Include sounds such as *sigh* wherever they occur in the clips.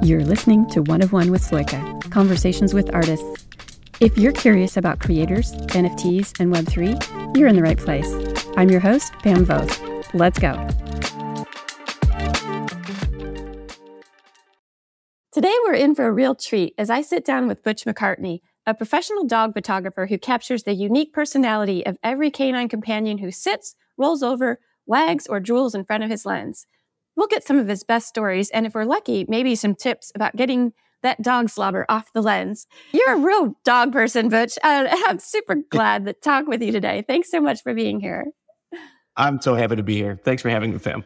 You're listening to One of One with Sloika, conversations with artists. If you're curious about creators, NFTs, and Web3, you're in the right place. I'm your host, Pam Voth. Let's go. Today, we're in for a real treat as I sit down with Butch McCartney, a professional dog photographer who captures the unique personality of every canine companion who sits, rolls over, wags, or drools in front of his lens. We'll get some of his best stories, and if we're lucky, maybe some tips about getting that dog slobber off the lens. You're a real dog person, Butch. Uh, *laughs* I'm super glad to talk with you today. Thanks so much for being here. I'm so happy to be here. Thanks for having me, Pam.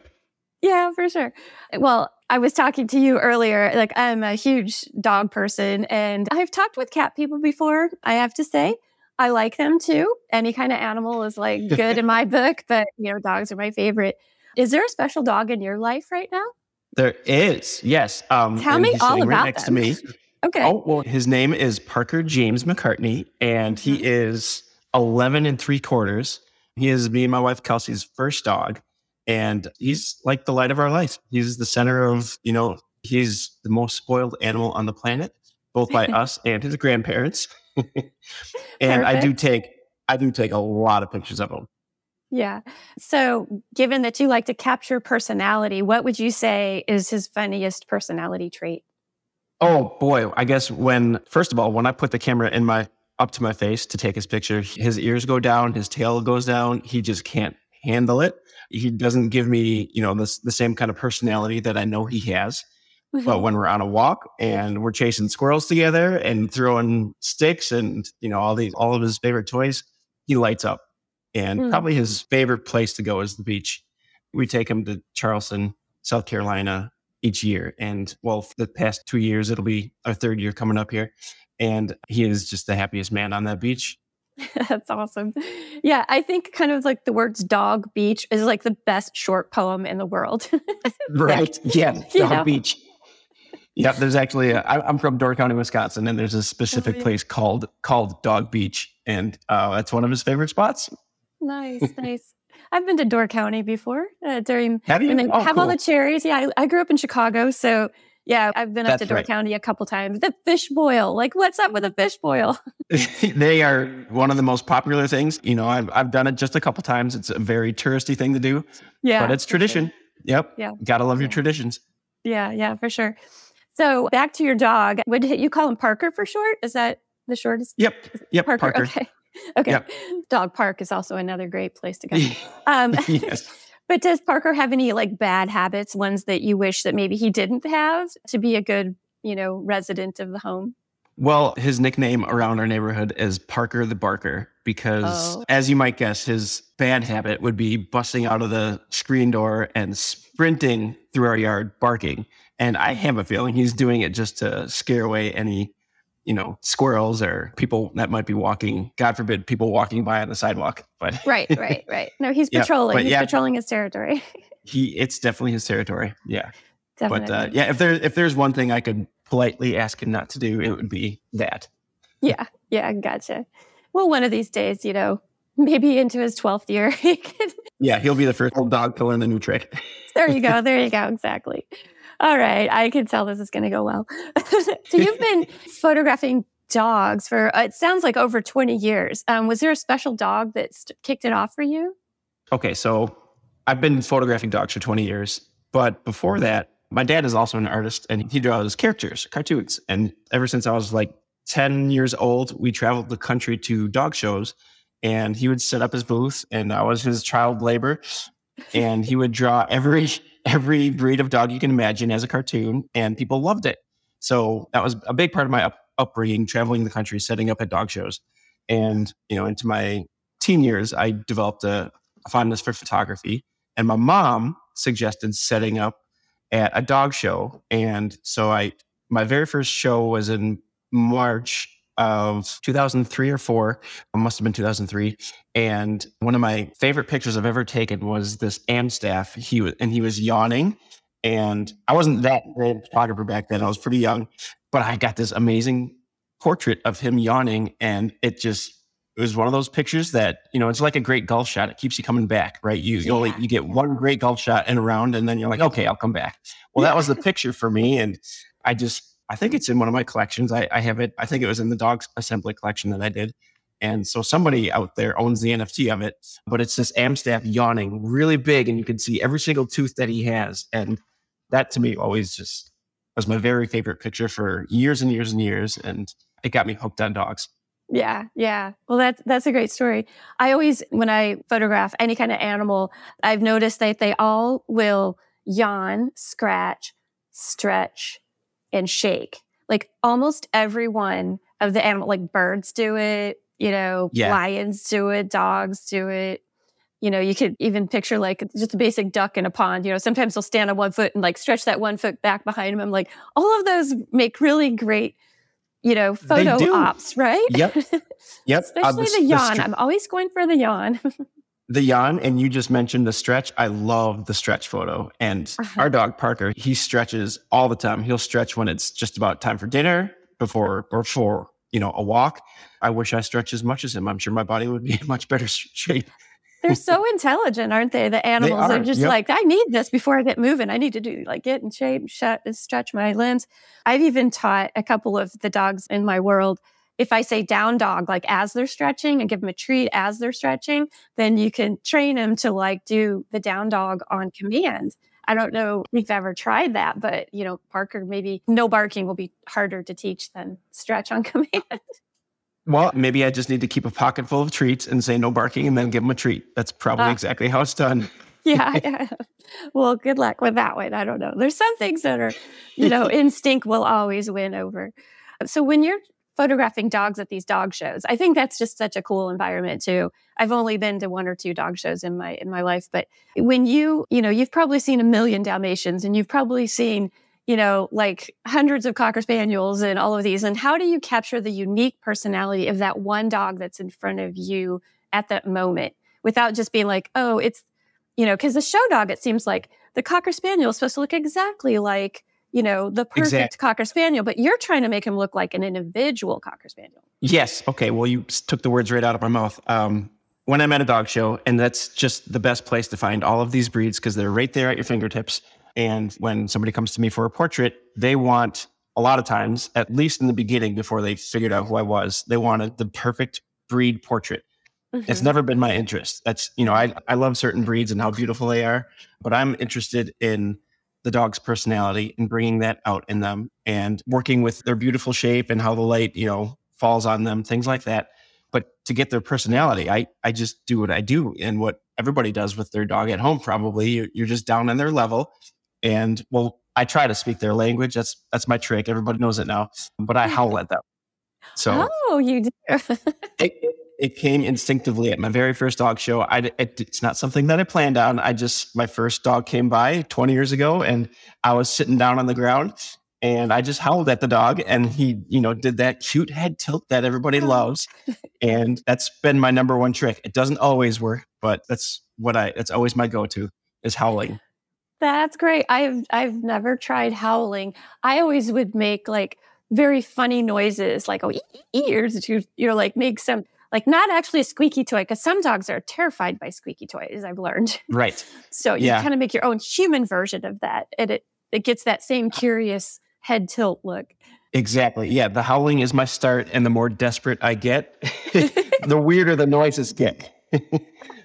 Yeah, for sure. Well, I was talking to you earlier. Like, I'm a huge dog person, and I've talked with cat people before, I have to say. I like them too. Any kind of animal is like *laughs* good in my book, but you know, dogs are my favorite. Is there a special dog in your life right now? There is, yes. Um, Tell me all about right next them. to me. *laughs* okay. Oh well, his name is Parker James McCartney, and he mm-hmm. is eleven and three quarters. He is me and my wife Kelsey's first dog, and he's like the light of our life. He's the center of you know. He's the most spoiled animal on the planet, both by *laughs* us and his grandparents. *laughs* and Perfect. I do take I do take a lot of pictures of him. Yeah. So, given that you like to capture personality, what would you say is his funniest personality trait? Oh boy, I guess when first of all, when I put the camera in my up to my face to take his picture, his ears go down, his tail goes down. He just can't handle it. He doesn't give me, you know, the, the same kind of personality that I know he has. Mm-hmm. But when we're on a walk and we're chasing squirrels together and throwing sticks and you know all these all of his favorite toys, he lights up and mm. probably his favorite place to go is the beach. We take him to Charleston, South Carolina each year. And well, the past two years, it'll be our third year coming up here. And he is just the happiest man on that beach. *laughs* That's awesome. Yeah, I think kind of like the words dog beach is like the best short poem in the world. *laughs* right. Yeah. Dog know. beach. Yeah, there's actually a, I, I'm from Door County, Wisconsin, and there's a specific oh, place called called Dog Beach, and uh, that's one of his favorite spots. Nice, *laughs* nice. I've been to Door County before uh, during have you? when they oh, have cool. all the cherries. Yeah, I, I, grew up in Chicago, so yeah, I've been up to Door right. County a couple times. The fish boil, like what's up with a fish boil? *laughs* they are one of the most popular things. You know, I've I've done it just a couple times. It's a very touristy thing to do. Yeah, but it's tradition. Sure. Yep. Yeah. Gotta love your traditions. Yeah, yeah, for sure. So back to your dog. Would you call him Parker for short? Is that the shortest? Yep. Yep. Parker. Parker. Okay. Okay. Yep. Dog Park is also another great place to go. *laughs* Um, *laughs* yes. *laughs* But does Parker have any like bad habits, ones that you wish that maybe he didn't have to be a good, you know, resident of the home? Well, his nickname around our neighborhood is Parker the Barker because, oh. as you might guess, his bad habit would be busting out of the screen door and sprinting through our yard barking. And I have a feeling he's doing it just to scare away any you know, squirrels or people that might be walking, God forbid, people walking by on the sidewalk. But *laughs* right, right, *laughs* right. No, he's patrolling. Yeah, he's yeah, patrolling his territory. *laughs* he, it's definitely his territory. Yeah. Definitely. But uh, yeah, if there if there's one thing I could politely ask him not to do, it would be that. Yeah, yeah, gotcha. Well, one of these days, you know, maybe into his twelfth year, he could. Yeah, he'll be the first old dog to learn the new trick. there you go. There you go. Exactly. All right. I can tell this is going to go well. *laughs* so you've been *laughs* photographing dogs for, uh, it sounds like over 20 years. Um, was there a special dog that st- kicked it off for you? Okay. So I've been photographing dogs for 20 years. But before that, my dad is also an artist and he draws characters, cartoons. And ever since I was like 10 years old, we traveled the country to dog shows and he would set up his booth and I was his child labor and he would draw every every breed of dog you can imagine as a cartoon, and mm-hmm. people loved it. So that was a big part of my up, upbringing, traveling the country, setting up at dog shows. And, you know, into my teen years, I developed a, a fondness for photography. And my mom suggested setting up at a dog show. And so I, my very first show was in March of 2003 or four. It must have been 2003. And one of my favorite pictures I've ever taken was this Amstaff. He was, and he was yawning. And I wasn't that great photographer back then. I was pretty young, but I got this amazing portrait of him yawning. And it just, it was one of those pictures that, you know, it's like a great golf shot. It keeps you coming back, right? You, yeah. you only, you get one great golf shot in a round and then you're like, okay, I'll come back. Well, that was the picture for me. And I just, I think it's in one of my collections. I, I have it. I think it was in the dog assembly collection that I did. And so somebody out there owns the NFT of it, but it's this Amstaff yawning really big and you can see every single tooth that he has. And that to me always just was my very favorite picture for years and years and years. And it got me hooked on dogs. Yeah, yeah. Well, that's that's a great story. I always, when I photograph any kind of animal, I've noticed that they all will yawn, scratch, stretch, and shake. Like almost every one of the animal, like birds do it, you know, yeah. lions do it, dogs do it. You know, you could even picture like just a basic duck in a pond. You know, sometimes they'll stand on one foot and like stretch that one foot back behind them. I'm like, all of those make really great, you know, photo ops, right? Yep. *laughs* Yep. Especially uh, the, the, yawn. The I'm always going for the yawn. *laughs* the yawn, and you just mentioned the stretch. I love the stretch photo. And uh-huh. our dog Parker, he stretches all the time. He'll stretch when it's just about time for dinner, before or for you know, a walk. I wish I stretched as much as him. I'm sure my body would be in much better shape. They're so intelligent, aren't they? The animals they are. are just yep. like, I need this before I get moving. I need to do like get in shape, shut, stretch my limbs. I've even taught a couple of the dogs in my world. If I say down dog, like as they're stretching and give them a treat as they're stretching, then you can train them to like do the down dog on command. I don't know if you've ever tried that, but you know, Parker, maybe no barking will be harder to teach than stretch on *laughs* command. Well, maybe I just need to keep a pocket full of treats and say no barking and then give them a treat. That's probably uh, exactly how it's done. *laughs* yeah, *laughs* yeah. Well, good luck with that one. I don't know. There's some things that are, you know, instinct will always win over. So when you're photographing dogs at these dog shows. I think that's just such a cool environment too. I've only been to one or two dog shows in my in my life, but when you, you know, you've probably seen a million Dalmatians and you've probably seen, you know, like hundreds of cocker spaniels and all of these and how do you capture the unique personality of that one dog that's in front of you at that moment without just being like, "Oh, it's you know, cuz the show dog it seems like the cocker spaniel is supposed to look exactly like you know, the perfect exactly. Cocker Spaniel, but you're trying to make him look like an individual Cocker Spaniel. Yes. Okay. Well, you took the words right out of my mouth. Um, when I'm at a dog show, and that's just the best place to find all of these breeds because they're right there at your fingertips. And when somebody comes to me for a portrait, they want a lot of times, at least in the beginning, before they figured out who I was, they wanted the perfect breed portrait. Mm-hmm. It's never been my interest. That's, you know, I, I love certain breeds and how beautiful they are, but I'm interested in the dog's personality and bringing that out in them and working with their beautiful shape and how the light, you know, falls on them, things like that. But to get their personality, I, I just do what I do and what everybody does with their dog at home. Probably you're, you're just down on their level. And well, I try to speak their language. That's, that's my trick. Everybody knows it now, but I *laughs* howl at them. So, oh, you do. it, it came instinctively at my very first dog show. I, it, it's not something that I planned on. I just, my first dog came by 20 years ago and I was sitting down on the ground and I just howled at the dog and he, you know, did that cute head tilt that everybody oh. loves. and that's been my number one trick. It doesn't always work, but that's what I, that's always my go-to is howling. That's great. I've, I've never tried howling. I always would make like very funny noises, like, oh, ears, to, you know, like make some like not actually a squeaky toy because some dogs are terrified by squeaky toys i've learned. Right. *laughs* So you yeah. kind of make your own human version of that and it it gets that same curious head tilt look. Exactly. Yeah the howling is my start and the more desperate i get *laughs* *laughs* the weirder the noises get.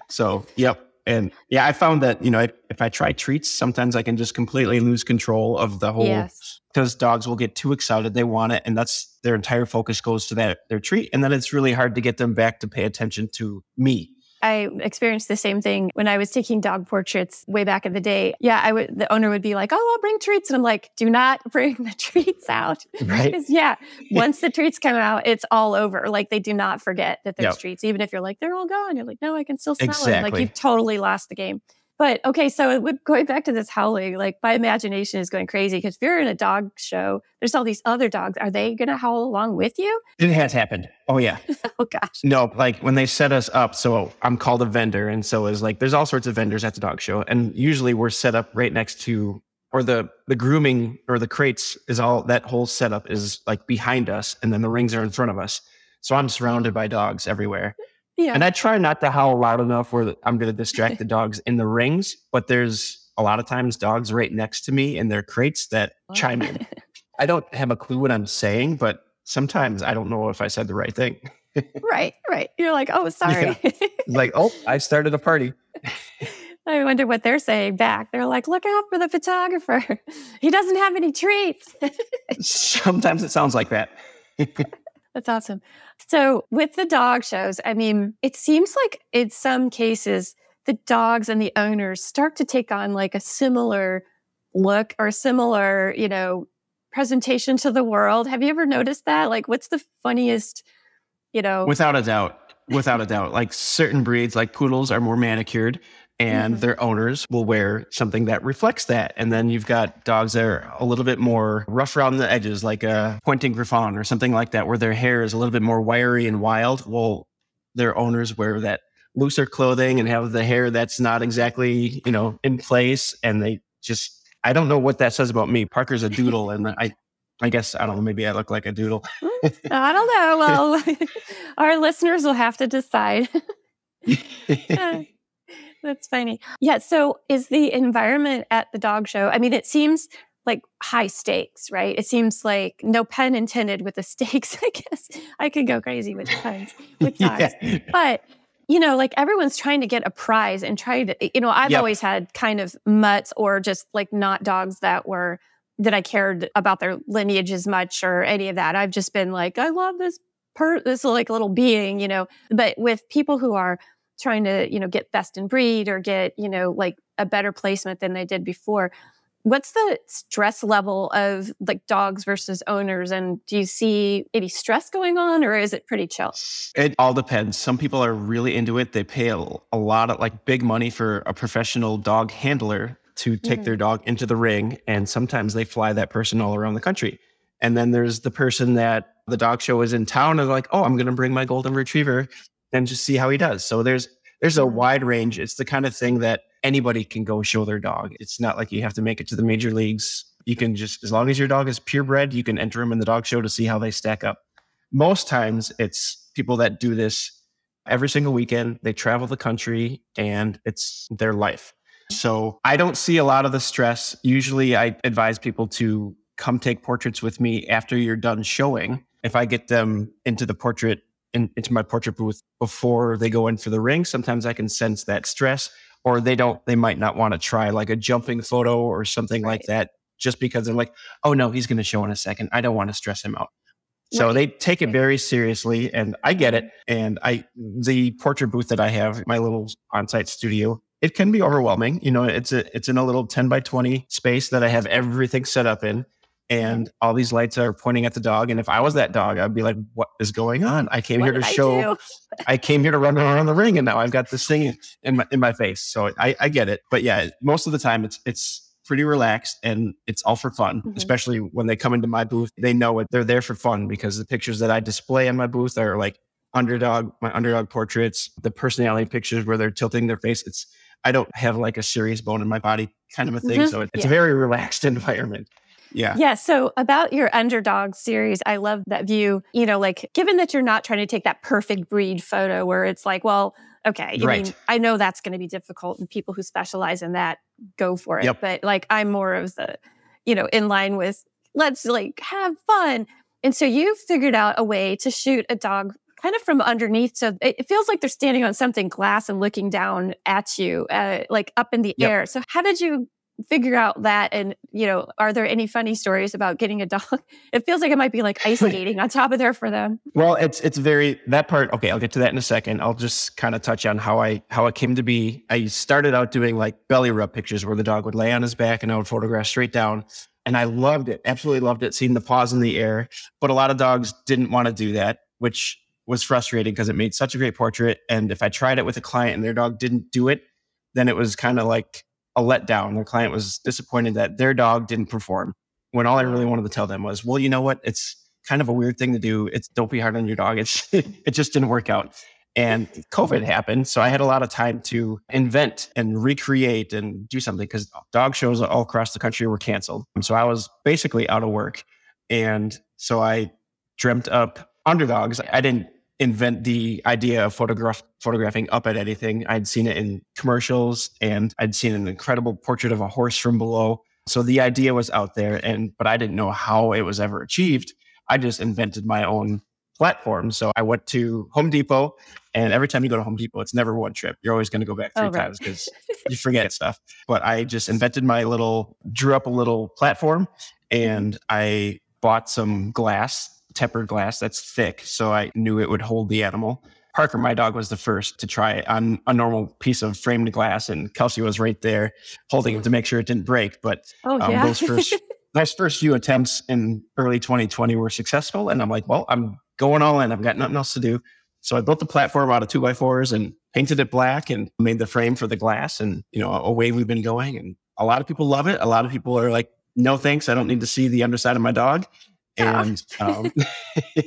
So yep and yeah, I found that, you know, if, if, I try treats, sometimes I can just completely lose control of the whole yes. because dogs will get too excited. They want it. And that's their entire focus goes to that their treat. And then it's really hard to get them back to pay attention to me. I experienced the same thing when I was taking dog portraits way back in the day. Yeah, I would the owner would be like, "Oh, I'll bring treats." And I'm like, "Do not *laughs* bring the treats out." Right. yeah, once the treats come out, it's all over. Like they do not forget that there's yep. treats even if you're like, "They're all gone." You're like, "No, I can still smell exactly. it." Like you've totally lost the game. But okay, so going back to this howling, like my imagination is going crazy because if you're in a dog show, there's all these other dogs. Are they going to howl along with you? It has happened. Oh yeah. *laughs* oh gosh. No, like when they set us up. So I'm called a vendor, and so is like there's all sorts of vendors at the dog show, and usually we're set up right next to or the the grooming or the crates is all that whole setup is like behind us, and then the rings are in front of us. So I'm surrounded by dogs everywhere. Yeah. And I try not to howl loud enough where I'm going to distract the *laughs* dogs in the rings, but there's a lot of times dogs right next to me in their crates that chime in. I don't have a clue what I'm saying, but sometimes I don't know if I said the right thing. *laughs* right, right. You're like, oh, sorry. Yeah. like, oh, I started a party. *laughs* I wonder what they're saying back. They're like, look out for the photographer. He doesn't have any treats. Sometimes it sounds like that. That's awesome. So, with the dog shows, I mean, it seems like in some cases, the dogs and the owners start to take on like a similar look or similar, you know, presentation to the world. Have you ever noticed that? Like, what's the funniest, you know? Without a doubt. Without a doubt. Like certain breeds, like poodles, are more manicured and mm-hmm. their owners will wear something that reflects that. And then you've got dogs that are a little bit more rough around the edges, like a pointing griffon or something like that, where their hair is a little bit more wiry and wild. Well, their owners wear that looser clothing and have the hair that's not exactly, you know, in place. And they just I don't know what that says about me. Parker's a doodle, and I, I guess I don't know. Maybe I look like a doodle. Hmm, I don't know. *laughs* Well, *laughs* our listeners will have to decide. *laughs* That's funny. Yeah. So, is the environment at the dog show? I mean, it seems like high stakes, right? It seems like no pun intended with the *laughs* stakes. I guess I could go crazy with puns with *laughs* dogs, yeah. but you know, like everyone's trying to get a prize and try to, you know, I've yep. always had kind of mutts or just like not dogs that were, that I cared about their lineage as much or any of that. I've just been like, I love this per, this like little being, you know, but with people who are trying to, you know, get best in breed or get, you know, like a better placement than they did before, what's the stress level of like dogs versus owners? And do you see any stress going on or is it pretty chill? It all depends. Some people are really into it. They pay a, a lot of like big money for a professional dog handler to take mm-hmm. their dog into the ring and sometimes they fly that person all around the country. And then there's the person that the dog show is in town and they're like oh i'm going to bring my golden retriever and just see how he does so there's there's a mm-hmm. wide range it's the kind of thing that anybody can go show their dog. It's not like you have to make it to the major leagues. You can just, as long as your dog is purebred, you can enter them in the dog show to see how they stack up. Most times it's people that do this every single weekend. They travel the country and it's their life. So I don't see a lot of the stress. Usually I advise people to come take portraits with me after you're done showing. If I get them into the portrait, in, into my portrait booth before they go in for the ring, sometimes I can sense that stress or they don't they might not want to try like a jumping photo or something right. like that just because they're like oh no he's going to show in a second. I don't want to stress him out. So right. they take it very seriously and i get it mm-hmm. and i the portrait booth that i have my little on-site studio it can be overwhelming you know it's a it's in a little 10 by 20 space that i have everything set up in and all these lights are pointing at the dog. And if I was that dog, I'd be like, "What is going on? I came what here to show. I, *laughs* I, came here to run around the ring, and now I've got this thing in my in my face." So I, I get it, but yeah, most of the time it's it's pretty relaxed and it's all for fun. Mm-hmm. Especially when they come into my booth, they know it. They're there for fun because the pictures that I display in my booth are like underdog, my underdog portraits, the personality pictures where they're tilting their face. It's I don't have like a serious bone in my body kind of a thing. Mm-hmm. So it, it's yeah. a very relaxed *laughs* environment. Yeah. Yeah. So about your underdog series, I love that view. You know, like given that you're not trying to take that perfect breed photo where it's like, well, okay, you right. mean I know that's going to be difficult and people who specialize in that go for it. Yep. But like I'm more of the, you know, in line with let's like have fun. And so you figured out a way to shoot a dog kind of from underneath. So it feels like they're standing on something glass and looking down at you, uh, like up in the yep. air. So how did you figure out that and you know are there any funny stories about getting a dog? *laughs* It feels like it might be like ice *laughs* skating on top of there for them. Well it's it's very that part okay i'll get to that in a second. I'll just kind of touch on how i how it came to be. I started out doing like belly rub pictures where the dog would lay on his back and i would photograph straight down and i loved it absolutely loved it seeing the paws in the air but a lot of dogs didn't want to do that which was frustrating because it made such a great portrait and if i tried it with a client and their dog didn't do it then it was kind of like a letdown. Their client was disappointed that their dog didn't perform when all I really wanted to tell them was, well, you know what? It's kind of a weird thing to do. It's don't be hard on your dog. It's *laughs* it just didn't work out. And COVID happened. So I had a lot of time to invent and recreate and do something because dog shows all across the country were canceled. So I was basically out of work. And so I dreamt up underdogs. I didn't invent the idea of photograph photographing up at anything. I'd seen it in commercials and I'd seen an incredible portrait of a horse from below. So the idea was out there and but I didn't know how it was ever achieved. I just invented my own platform. So I went to Home Depot and every time you go to Home Depot, it's never one trip. You're always going to go back oh, three oh, right. times because you *laughs* forget stuff. But I just invented my little, drew up a little platform and I bought some glass, tempered glass that's thick. So I knew it would hold the animal. Parker, my dog, was the first to try it on a normal piece of framed glass, and Kelsey was right there holding it to make sure it didn't break. But oh, um, yeah. those first, *laughs* those first few attempts in early 2020 were successful, and I'm like, well, I'm going all in. I've got nothing else to do. So I built the platform out of two by fours and painted it black and made the frame for the glass, and you know, away we've been going. And a lot of people love it. A lot of people are like, no thanks, I don't need to see the underside of my dog. And um, *laughs*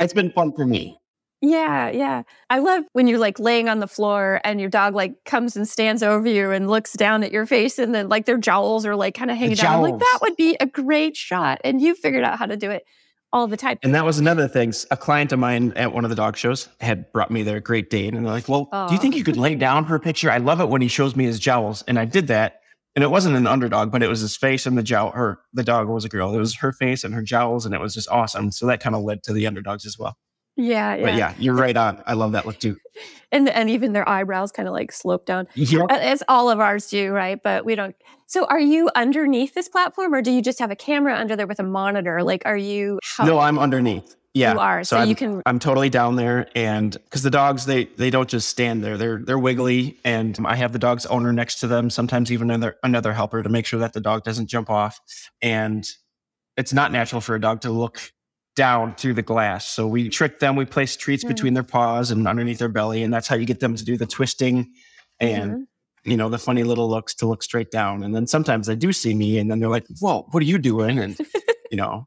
it's been fun for me. Yeah, yeah. I love when you're like laying on the floor and your dog like comes and stands over you and looks down at your face and then like their jowls are like kind of hanging down. like that would be a great shot. And you figured out how to do it all the time. And that was another thing. A client of mine at one of the dog shows had brought me their Great Dane and they're like, Well, oh. do you think you could lay down for a picture? I love it when he shows me his jowls. And I did that. And it wasn't an underdog, but it was his face and the jowl. Her the dog was a girl. It was her face and her jowls, and it was just awesome. So that kind of led to the underdogs as well. Yeah, yeah. But yeah, you're right on. I love that look too. and and even their eyebrows kind of like slope down. As all of ours do, right? But we don't. So are you underneath this platform or do you just have a camera under there with a monitor? Like are you how- No, I'm underneath. Yeah. You are. So, so you can I'm totally down there and cuz the dogs they they don't just stand there. They're they're wiggly and I have the dog's owner next to them, sometimes even another another helper to make sure that the dog doesn't jump off. And it's not natural for a dog to look down through the glass. So we trick them. We place treats mm. between their paws and underneath their belly, and that's how you get them to do the twisting and mm-hmm. you know the funny little looks to look straight down. And then sometimes they do see me, and then they're like, "Whoa, what are you doing?" And *laughs* you know,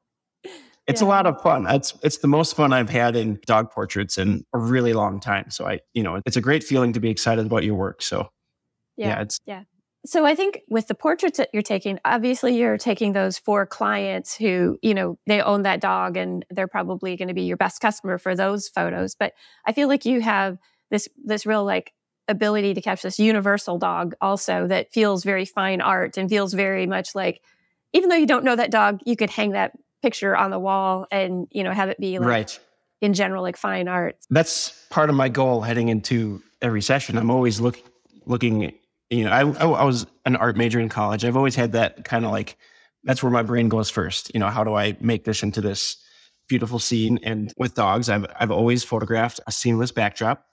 it's yeah. a lot of fun. It's it's the most fun I've had in dog portraits in a really long time. So I, you know, it's a great feeling to be excited about your work. So yeah, yeah it's yeah. So I think with the portraits that you're taking, obviously you're taking those for clients who, you know, they own that dog and they're probably going to be your best customer for those photos. But I feel like you have this this real like ability to capture this universal dog also that feels very fine art and feels very much like even though you don't know that dog, you could hang that picture on the wall and, you know, have it be like right. in general like fine art. That's part of my goal heading into every session. I'm always looking looking you know, I, I was an art major in college. I've always had that kind of like, that's where my brain goes first. You know, how do I make this into this beautiful scene? And with dogs, I've, I've always photographed a seamless backdrop.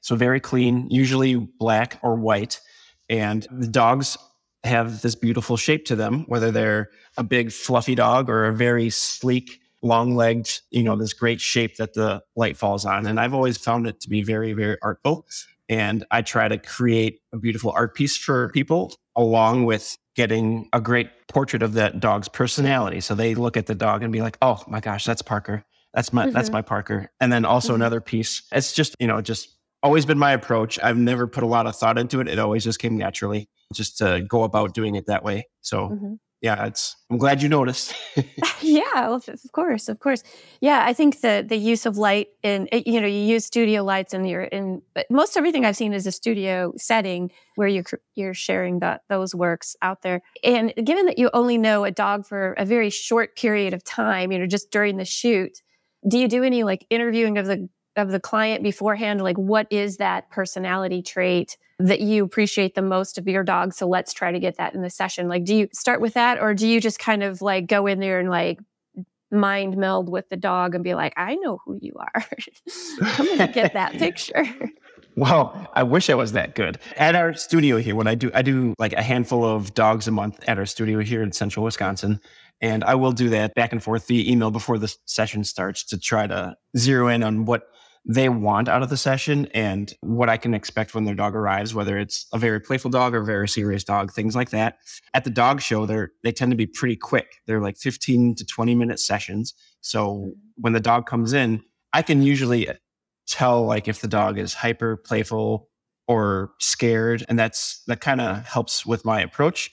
So very clean, usually black or white. And the dogs have this beautiful shape to them, whether they're a big fluffy dog or a very sleek, long legged, you know, this great shape that the light falls on. And I've always found it to be very, very artful. And I try to create a beautiful art piece for people along with getting a great portrait of that dog's personality. So they look at the dog and be like, oh my gosh, that's Parker. That's my, mm-hmm. that's my Parker. And then also mm-hmm. another piece. It's just, you know, just always been my approach. I've never put a lot of thought into it. It always just came naturally just to go about doing it that way. So mm-hmm yeah, it's. I'm glad you noticed. *laughs* yeah, well, of course, of course. Yeah, I think the the use of light in eh, you know you use studio lights and you're in. But most everything I've seen is a studio setting where you you're sharing that those works out there. And given that you only know a dog for a very short period of time, you know, just during the shoot, do you do any like interviewing of the of the client beforehand? Like, what is that personality trait? That you appreciate the most of your dog. So let's try to get that in the session. Like, do you start with that or do you just kind of like go in there and like mind meld with the dog and be like, I know who you are. *laughs* I'm to get that *laughs* picture. Well, I wish I was that good. At our studio here, when I do, I do like a handful of dogs a month at our studio here in central Wisconsin. And I will do that back and forth via email before the session starts to try to zero in on what they want out of the session and what I can expect when their dog arrives, whether it's a very playful dog or a very serious dog, things like that. At the dog show, they're they tend to be pretty quick. They're like 15 to 20 minute sessions. So when the dog comes in, I can usually tell like if the dog is hyper playful or scared. And that's that kind of helps with my approach.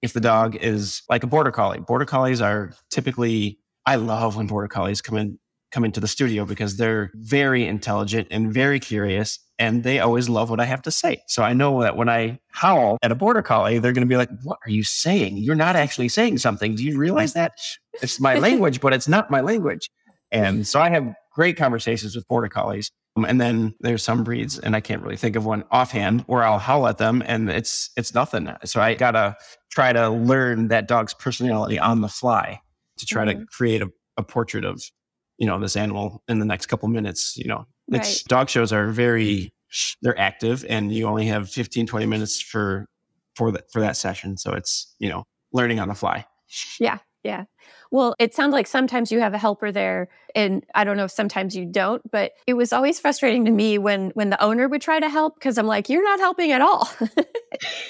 If the dog is like a border collie, border collies are typically I love when border collies come in come into the studio because they're very intelligent and very curious and they always love what I have to say. So I know that when I howl at a border collie, they're going to be like, What are you saying? You're not actually saying something. Do you realize that? It's my *laughs* language, but it's not my language. And so I have great conversations with border collies. Um, and then there's some breeds, and I can't really think of one offhand where I'll howl at them and it's it's nothing. So I gotta try to learn that dog's personality on the fly to try mm-hmm. to create a, a portrait of you know this animal in the next couple minutes you know. It's right. dog shows are very they're active and you only have 15 20 minutes for for that for that session. So it's you know learning on the fly. Yeah yeah. Well it sounds like sometimes you have a helper there and i don't know if sometimes you don't but it was always frustrating to me when when the owner would try to help because i'm like you're not helping at all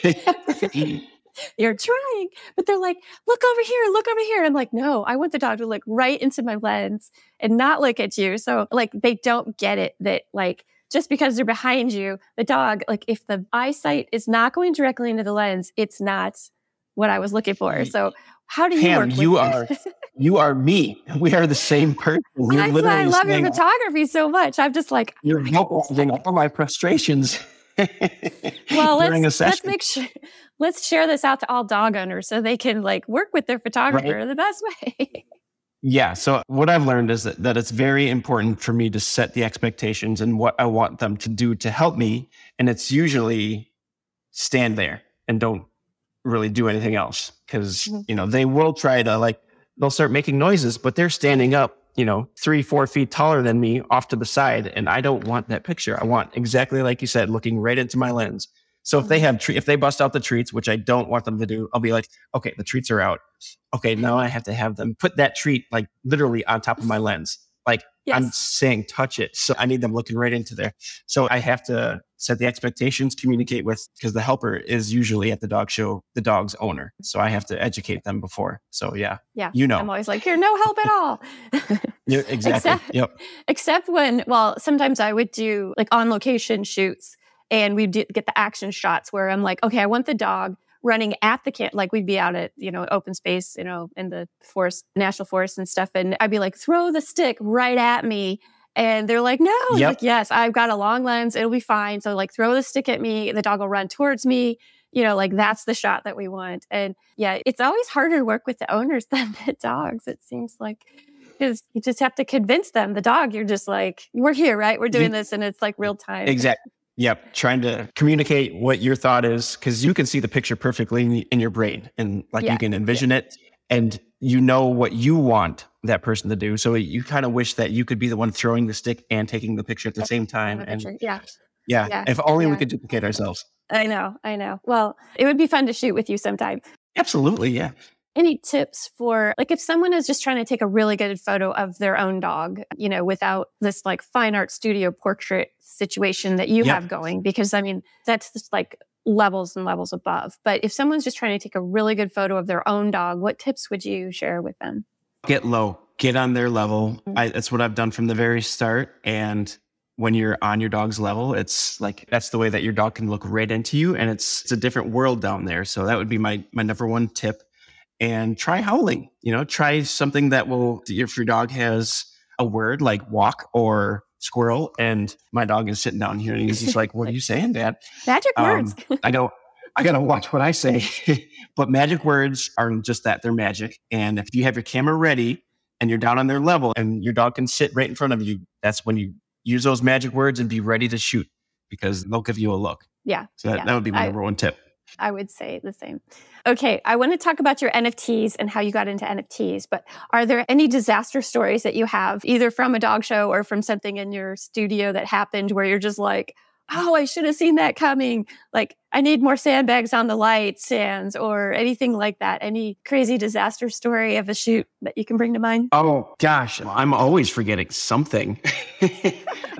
*laughs* *laughs* *laughs* you're trying. But they're like, look over here, look over here. I'm like, no, I want the dog to look right into my lens and not look at you. So like they don't get it that like just because they're behind you, the dog, like if the eyesight is not going directly into the lens, it's not what I was looking for. So how do you Pam, you are you are me. We are the same person. *laughs* You're That's why I love your photography so much. I'm just like you're helping all my frustrations. *laughs* well, let's, let's make sure let's share this out to all dog owners so they can like work with their photographer right? the best way. *laughs* yeah. So what I've learned is that, that it's very important for me to set the expectations and what I want them to do to help me. And it's usually stand there and don't really do anything else because mm-hmm. you know they will try to like they'll start making noises but they're standing up you know three four feet taller than me off to the side and i don't want that picture i want exactly like you said looking right into my lens so if they mm-hmm. have tre- if they bust out the treats, which I don't want them to do, I'll be like, okay, the treats are out. Okay, now I have to have them put that treat like literally on top of my lens. Like yes. I'm saying, touch it. So I need them looking right into there. So I have to set the expectations, communicate with because the helper is usually at the dog show the dog's owner. So I have to educate them before. So yeah, yeah, you know, I'm always like, here, no help at all. *laughs* yeah, exactly. Except, yep. Except when, well, sometimes I would do like on location shoots and we'd get the action shots where I'm like, okay, I want the dog running at the camp. Like we'd be out at, you know, open space, you know, in the forest, national forest and stuff. And I'd be like, throw the stick right at me. And they're like, no, yep. like, yes, I've got a long lens. It'll be fine. So like throw the stick at me. The dog will run towards me. You know, like that's the shot that we want. And yeah, it's always harder to work with the owners *laughs* than the dogs. It seems like because you just have to convince them. The dog, you're just like, we're here, right? We're doing this, and it's like real time. Exactly. Yep. Trying to communicate what your thought is because you can see the picture perfectly in your brain and like yeah. you can envision yeah. it and you know what you want that person to do. So you kind of wish that you could be the one throwing the stick and taking the picture at the same time. And yeah. yeah. Yeah. If only we could duplicate ourselves. I know. I know. Well, it would be fun to shoot with you sometime. Absolutely. Yeah any tips for like if someone is just trying to take a really good photo of their own dog, you know, without this like fine art studio portrait situation that you yeah. have going? Because I mean, that's just like levels and levels above. But if someone's just trying to take a really good photo of their own dog, what tips would you share with them? Get low, get on their level. Mm-hmm. I, that's what I've done from the very start. And when you're on your dog's level, it's like that's the way that your dog can look right into you, and it's it's a different world down there. So that would be my my number one tip and try howling. You know, try something that will, if your dog has a word like walk or squirrel, and my dog is sitting down here and he's just like, What are you *laughs* saying, Dad? Magic um, words. I go, *laughs* I gotta watch what I say. *laughs* but magic words are just that, they're magic. And if you have your camera ready and you're down on their level and your dog can sit right in front of you, that's when you use those magic words and be ready to shoot because they'll give you a look. Yeah. So that, yeah. that would be my number one tip. I would say the same. Okay, I want to talk about your NFTs and how you got into NFTs, but are there any disaster stories that you have, either from a dog show or from something in your studio that happened where you're just like, oh, I should have seen that coming? Like, I need more sandbags on the light stands or anything like that. Any crazy disaster story of a shoot that you can bring to mind? Oh, gosh, I'm always forgetting something. *laughs*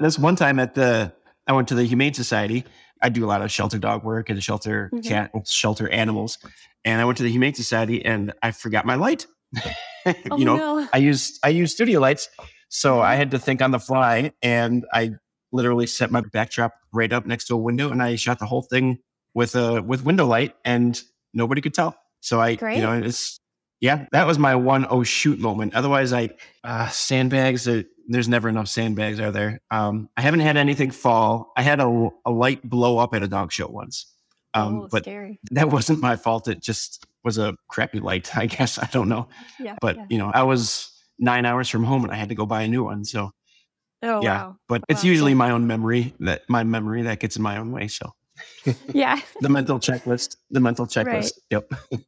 this one time at the, I went to the Humane Society I do a lot of shelter dog work and shelter mm-hmm. cat shelter animals. And I went to the Humane Society and I forgot my light. *laughs* oh, you know, no. I used I used studio lights, so I had to think on the fly, and I literally set my backdrop right up next to a window, and I shot the whole thing with a with window light, and nobody could tell. So I, Great. you know, it's yeah, that was my one oh shoot moment. Otherwise, I uh, sandbags. Uh, there's never enough sandbags, are there? Um, I haven't had anything fall. I had a, a light blow up at a dog show once, um, oh, but scary. that *laughs* wasn't my fault. It just was a crappy light, *laughs* I guess. I don't know. Yeah. But yeah. you know, I was nine hours from home and I had to go buy a new one. So Oh yeah, wow. but it's usually my own memory that my memory that gets in my own way. So *laughs* Yeah. *laughs* the mental checklist, the mental checklist. Right. Yep. *laughs*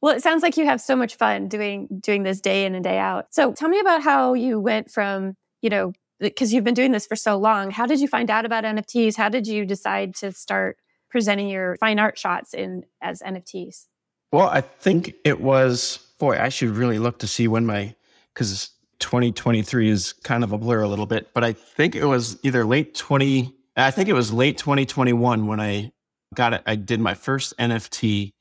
Well, it sounds like you have so much fun doing doing this day in and day out. So tell me about how you went from, you know, because you've been doing this for so long. How did you find out about NFTs? How did you decide to start presenting your fine art shots in as NFTs? Well, I think it was, boy, I should really look to see when my, because 2023 is kind of a blur a little bit, but I think it was either late 20, I think it was late 2021 when I got it. I did my first NFT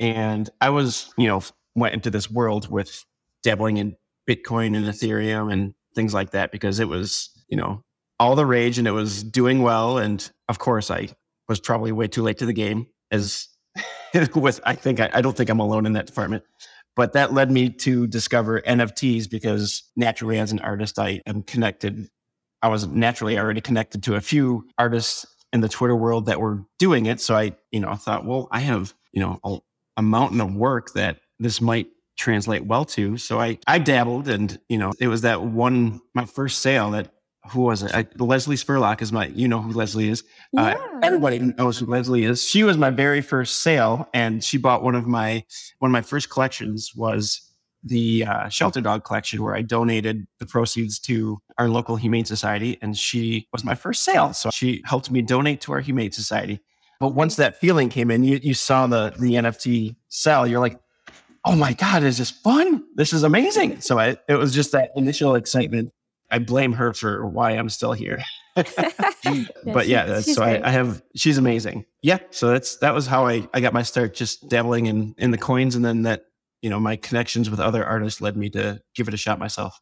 and I was, you know, went into this world with dabbling in Bitcoin and Ethereum and things like that because it was, you know, all the rage and it was doing well. And of course, I was probably way too late to the game as *laughs* with I think I, I don't think I'm alone in that department. But that led me to discover NFTs because naturally as an artist I am connected. I was naturally already connected to a few artists in the Twitter world that were doing it. So I, you know, thought, well, I have, you know, a, a mountain of work that this might translate well to. So I I dabbled and, you know, it was that one my first sale that who was it? I, Leslie Spurlock is my, you know who Leslie is. Uh, everybody knows who Leslie is. She was my very first sale, and she bought one of my one of my first collections was the uh, shelter dog collection, where I donated the proceeds to our local humane society, and she was my first sale. So she helped me donate to our humane society. But once that feeling came in, you you saw the the NFT sell, you're like, oh my god, is this fun? This is amazing. So I, it was just that initial excitement. I blame her for why I'm still here. *laughs* Mm, but yeah, that's, so I. I have. She's amazing. Yeah, so that's that was how I I got my start, just dabbling in in the coins, and then that you know my connections with other artists led me to give it a shot myself.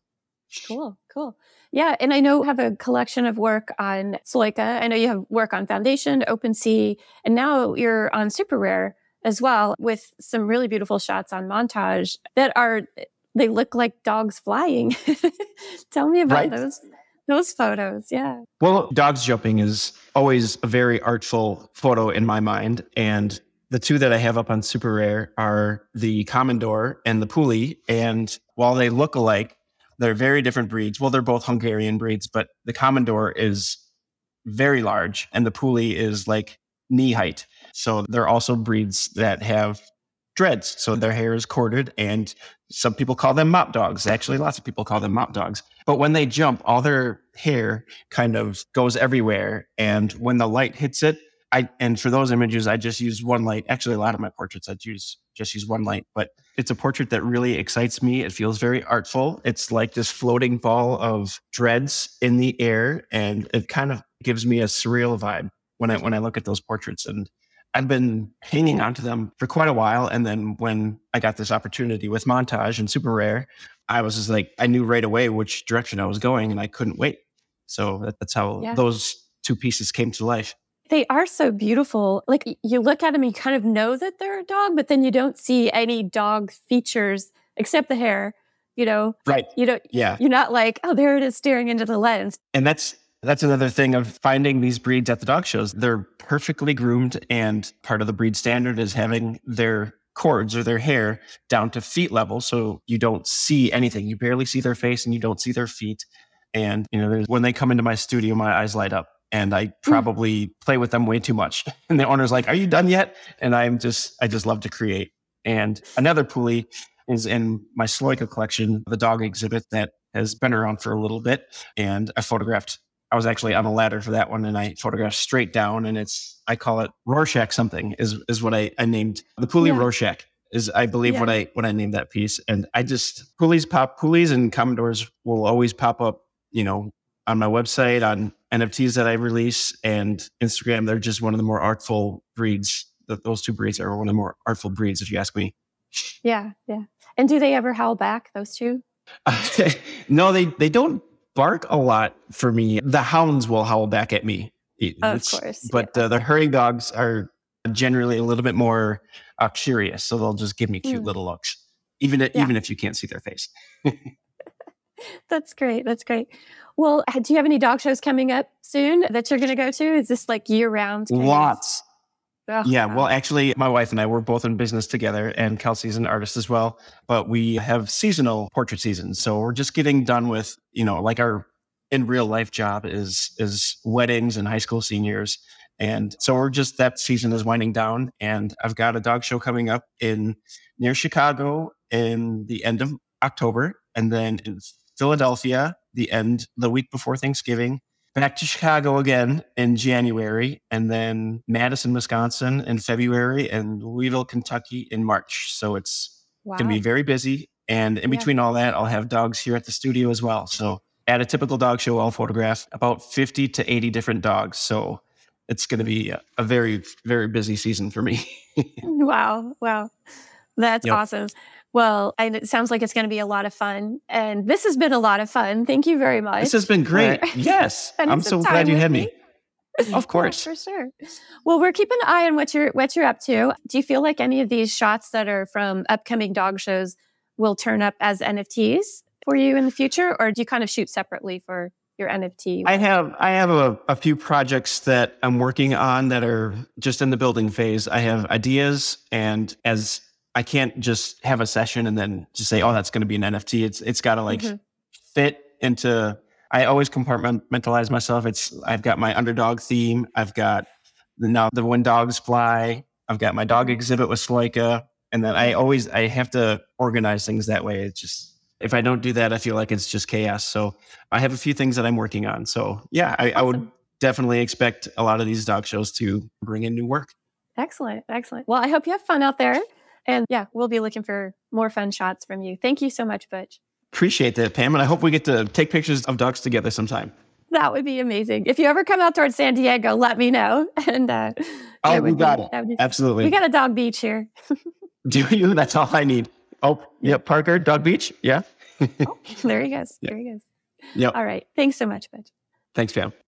Cool, cool. Yeah, and I know you have a collection of work on Sloika. I know you have work on Foundation, OpenSea, and now you're on SuperRare as well with some really beautiful shots on montage that are they look like dogs flying. *laughs* Tell me about Right. those those photos. Yeah. Well, dogs jumping is always a very artful photo in my mind. And the two that I have up on SuperRare are the Komondor and the Puli. And while they look alike, they're very different breeds. Well, they're both Hungarian breeds, but the Komondor is very large and the Puli is like knee height. So they're also breeds that have dreads. So their hair is corded and some people call them mop dogs. Actually, lots of people call them mop dogs. But when they jump, all their hair kind of goes everywhere. And when the light hits it, I and for those images, I just use one light. Actually, a lot of my portraits I use just use one light, but it's a portrait that really excites me. It feels very artful. It's like this floating ball of dreads in the air, and it kind of gives me a surreal vibe when I when I look at those portraits. And I've been hanging on to them for quite a while. And then when I got this opportunity with Montage and SuperRare, I was just like, I knew right away which direction I was going, and I couldn't wait. So that, that's how Yeah. those two pieces came to life. They are so beautiful. Like you look at them, you kind of know that they're a dog, but then you don't see any dog features except the hair. You know, Right. you don't. Yeah. You're not like, oh, there it is staring into the lens. And that's that's another thing of finding these breeds at the dog shows. They're perfectly groomed, and part of the breed standard is having their cords or their hair down to feet level, so you don't see anything. You barely see their face, and you don't see their feet. And you know, there's, when they come into my studio, my eyes light up, and I hmm. probably play with them way too much. *laughs* And the owner's like, "Are you done yet?" And I'm just, I just love to create. And another Puli is in my Sloika collection, the dog exhibit that has been around for a little bit. And I photographed, I was actually on a ladder for that one and I photographed straight down and it's, I call it Rorschach something is, is what I, I named the Puli Yeah. Rorschach is I believe what I, what I named that piece. And I just, Pulis pop, Pulis and Komondors will always pop up, you know, on my website, on NFTs that I release and Instagram. They're just one of the more artful breeds. Th- Those two breeds are one of the more artful breeds, if you ask me. Yeah, yeah. And do they ever howl back? Those two? *laughs* no, they they don't bark a lot for me. The hounds will howl back at me. Of course, But uh, the herding dogs are generally a little bit more uh, curious, so they'll just give me cute Mm. little looks. even yeah. even if you can't see their face. *laughs* That's great. That's great. Well, do you have any dog shows coming up soon that you're going to go to? Is this like year round? Lots. Yeah, well, actually, my wife and I, we're both in business together, and Kelsey's an artist as well. But we have seasonal portrait seasons. So we're just getting done with, you know, like our in real life job is is weddings and high school seniors. And so we're just that season is winding down. And I've got a dog show coming up in near Chicago in the end of October, and then in Philadelphia the end the week before Thanksgiving back to Chicago again in January, and then Madison, Wisconsin in February, and Louisville, Kentucky in March. So it's wow. going to be very busy. And in yeah. between all that, I'll have dogs here at the studio as well. So at a typical dog show, I'll photograph about 50 to 80 different dogs. So it's going to be a, a very, very busy season for me. *laughs* wow. Wow. That's yep. awesome. Well, and it sounds like it's going to be a lot of fun. And this has been a lot of fun. Thank you very much. This has been great. Yes. *laughs* I'm so glad you had me. me. Of course. Yeah, for sure. Well, we're keeping an eye on what you're what you're up to. Do you feel like any of these shots that are from upcoming dog shows will turn up as NFTs for you in the future, or do you kind of shoot separately for your NFT? I have I have a, a few projects that I'm working on that are just in the building phase. I have ideas, and as I can't just have a session and then just say, oh, that's going to be an NFT. It's it's got to like mm-hmm. fit into. I always compartmentalize myself. It's I've got my underdog theme. I've got the, now the when dogs fly. I've got my dog exhibit with Sloika, and then I always I have to organize things that way. It's just if I don't do that, I feel like it's just chaos. So I have a few things that I'm working on. So yeah, I, awesome. I would definitely expect a lot of these dog shows to bring in new work. Excellent, excellent. Well, I hope you have fun out there. And yeah, we'll be looking for more fun shots from you. Thank you so much, Butch. Appreciate that, Pam. And I hope we get to take pictures of ducks together sometime. That would be amazing. If you ever come out towards San Diego, let me know. *laughs* And uh, oh, we got be, it. Be, Absolutely. We got a dog beach here. *laughs* Do you? That's all I need. Oh, yeah, Parker, Dog Beach. Yeah. oh, there he goes. *laughs* There he goes. Yep. All right. Thanks so much, Butch. Thanks, Pam.